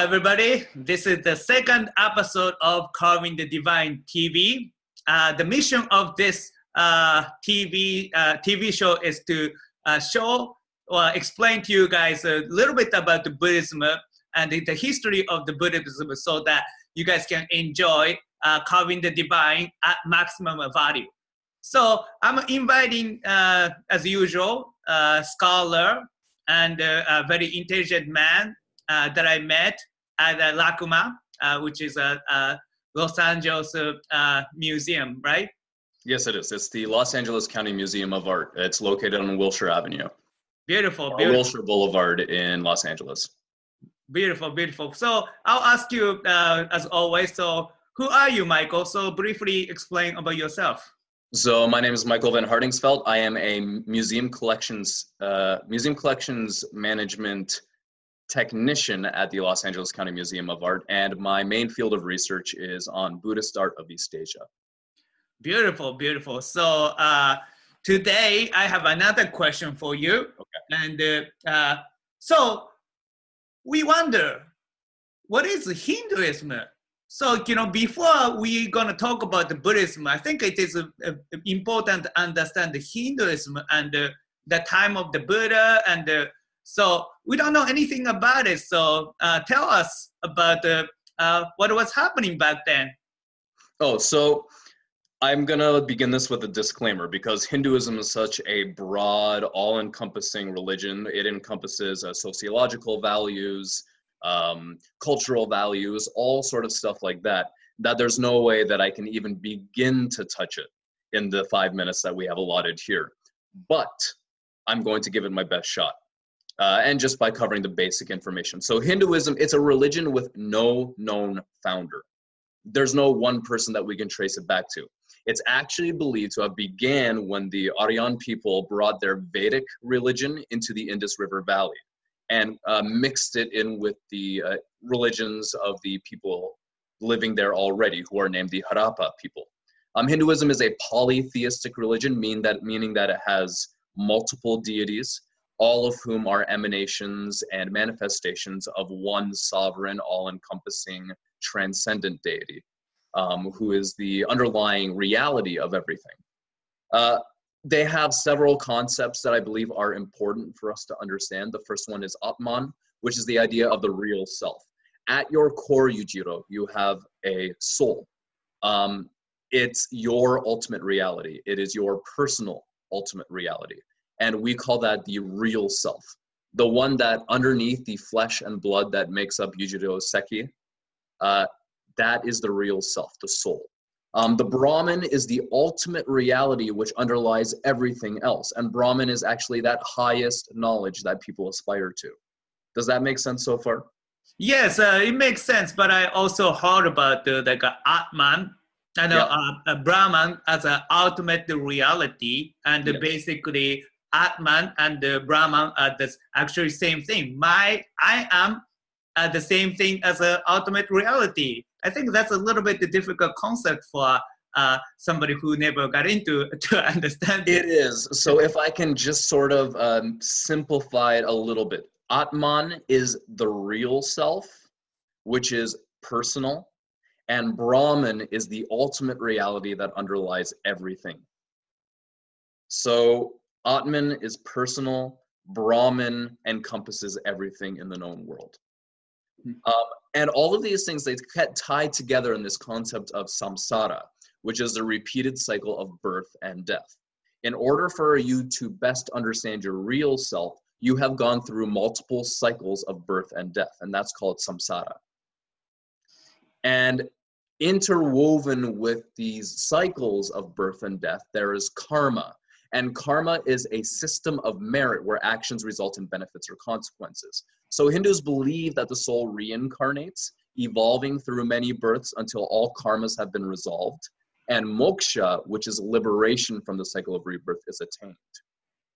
everybody. This is the second episode of Carving the Divine TV. Uh, the mission of this uh, TV uh, TV show is to uh, show or explain to you guys a little bit about the Buddhism and the history of the Buddhism, so that you guys can enjoy uh, carving the divine at maximum value. So I'm inviting, uh, as usual, a scholar and a very intelligent man uh, that I met at uh, LACMA, uh, which is a, a Los Angeles museum, right? Yes, it is. It's the Los Angeles County Museum of Art. It's located on Wilshire Avenue. Beautiful, beautiful. Wilshire Boulevard in Los Angeles. Beautiful, beautiful. So I'll ask you, uh, as always, so who are you, Michael? So briefly explain about yourself. So my name is Michael Van Hardingsveld. I am a museum collections uh, museum collections management technician at the Los Angeles County Museum of Art, and my main field of research is on Buddhist art of East Asia. Beautiful, beautiful. So uh, today I have another question for you, okay. and uh, uh so we wonder what is Hinduism so, you know, before we're going to talk about the Buddhism, I think it is uh, uh, important to understand the Hinduism and uh, the time of the Buddha. And uh, so we don't know anything about it. So uh, tell us about uh, what was happening back then. Oh, so I'm going to begin this with a disclaimer because Hinduism is such a broad, all encompassing religion. It encompasses sociological values, um, cultural values, all sort of stuff like that, that there's no way that I can even begin to touch it in the five minutes that we have allotted here. But I'm going to give it my best shot. Uh, and just by covering the basic information. So, Hinduism, it's a religion with no known founder. There's no one person that we can trace it back to. It's actually believed to have began when the Aryan people brought their Vedic religion into the Indus River Valley and uh, mixed it in with the uh, religions of the people living there already, who are named the Harappa people. Um, Hinduism is a polytheistic religion, mean that, meaning that it has multiple deities, all of whom are emanations and manifestations of one sovereign, all encompassing, transcendent deity, um, who is the underlying reality of everything. Uh, they have several concepts that I believe are important for us to understand. The first one is Atman, which is the idea of the real self. At your core, Yujiro, you have a soul. Um, it's your ultimate reality. It is your personal ultimate reality. And we call that the real self. The one that underneath the flesh and blood that makes up Yujiro Seki, uh, that is the real self, the soul. Um, the Brahman is the ultimate reality which underlies everything else. And Brahman is actually that highest knowledge that people aspire to. Does that make sense so far? Yes, uh, it makes sense. But I also heard about the like uh, Atman, know yeah. uh, Brahman as an ultimate reality, and yes. basically Atman and the Brahman are the actually same thing. My I am uh, the same thing as an ultimate reality. I think that's a little bit the difficult concept for uh, somebody who never got into to understand it. It is. So if I can just sort of um, simplify it a little bit, Atman is the real self, which is personal, and Brahman is the ultimate reality that underlies everything. So Atman is personal, Brahman encompasses everything in the known world. Hmm. Um, and all of these things they get tied together in this concept of samsara, which is the repeated cycle of birth and death. In order for you to best understand your real self, you have gone through multiple cycles of birth and death, and that's called samsara. And interwoven with these cycles of birth and death, there is karma, and karma is a system of merit where actions result in benefits or consequences. So Hindus believe that the soul reincarnates, evolving through many births until all karmas have been resolved. And moksha, which is liberation from the cycle of rebirth, is attained.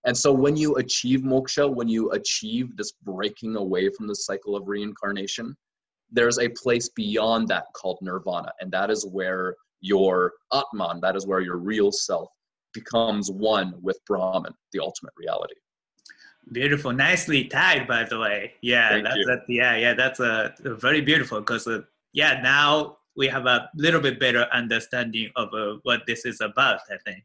And so when you achieve moksha, when you achieve this breaking away from the cycle of reincarnation, there's a place beyond that called nirvana. And that is where your Atman, that is where your real self becomes one with Brahman, the ultimate reality. Beautiful, nicely tied, by the way. Yeah, Thank that's a, yeah, yeah, that's a, a very beautiful because uh, yeah, now we have a little bit better understanding of uh, what this is about. I think.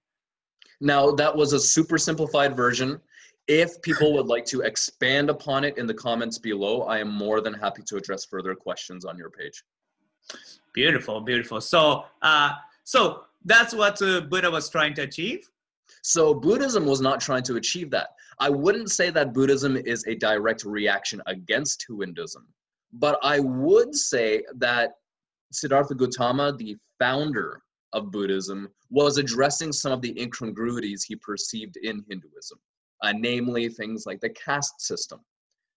Now, that was a super simplified version. If people would like to expand upon it in the comments below, I am more than happy to address further questions on your page. Beautiful, beautiful. So, uh, so that's what uh, Buddha was trying to achieve. So, Buddhism was not trying to achieve that. I wouldn't say that Buddhism is a direct reaction against Hinduism, but I would say that Siddhartha Gautama, the founder of Buddhism, was addressing some of the incongruities he perceived in Hinduism, uh, namely things like the caste system.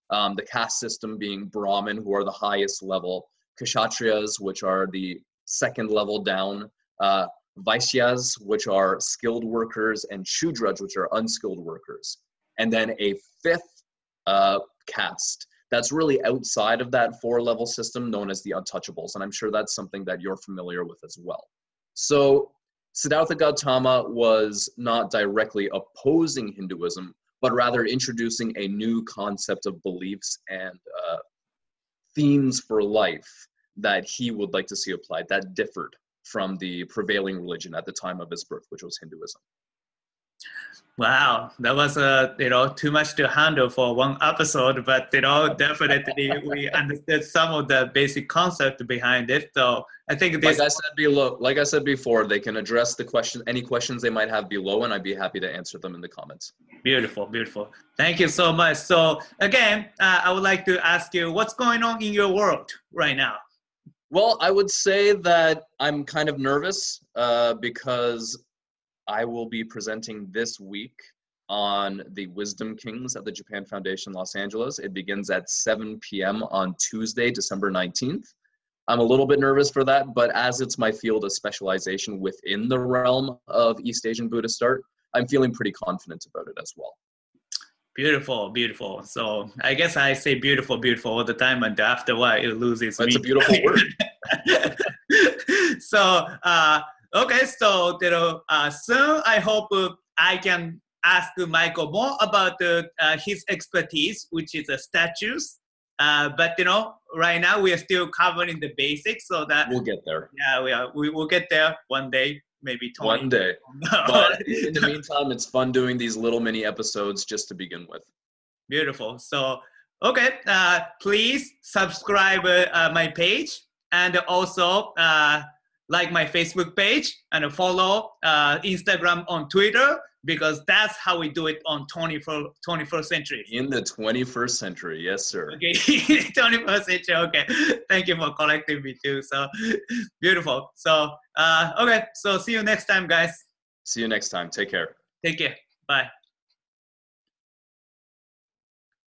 Um, the caste system being Brahmin, who are the highest level, Kshatriyas, which are the second level down, uh, Vaishyas, which are skilled workers, and Shudras, which are unskilled workers. And then a fifth uh, caste that's really outside of that four level system known as the untouchables. And I'm sure that's something that you're familiar with as well. So Siddhartha Gautama was not directly opposing Hinduism, but rather introducing a new concept of beliefs and uh, themes for life that he would like to see applied that differed from the prevailing religion at the time of his birth, which was Hinduism. Wow, that was uh, you know too much to handle for one episode, but you know definitely we understood some of the basic concept behind it. So I think this. Like I said below, like I said before, they can address the question, any questions they might have below, and I'd be happy to answer them in the comments. Beautiful, beautiful. Thank you so much. So again, uh, I would like to ask you, what's going on in your world right now? Well, I would say that I'm kind of nervous uh, because I will be presenting this week on the Wisdom Kings at the Japan Foundation Los Angeles. It begins at 7 p.m. on Tuesday, December 19th. I'm a little bit nervous for that, but as it's my field of specialization within the realm of East Asian Buddhist art, I'm feeling pretty confident about it as well. Beautiful, beautiful. So I guess I say beautiful, beautiful all the time, and after a while it loses That's a beautiful word. so uh, okay, so you know, uh, soon I hope uh, I can ask Michael more about uh, uh, his expertise, which is uh, statues. Uh, but you know, right now we are still covering the basics, so that We'll get there yeah, we are. We will get there one day, maybe 20. one day. But in the meantime, it's fun doing these little mini episodes just to begin with. Beautiful. So, okay, uh, please subscribe uh, my page and also uh, like my Facebook page and follow uh, Instagram on Twitter because that's how we do it on 21st, 21st century. In the 21st century, yes, sir. Okay, 21st century. Okay, thank you for collecting me too. So beautiful. So uh, okay, so see you next time, guys. See you next time. Take care. Take care. Bye.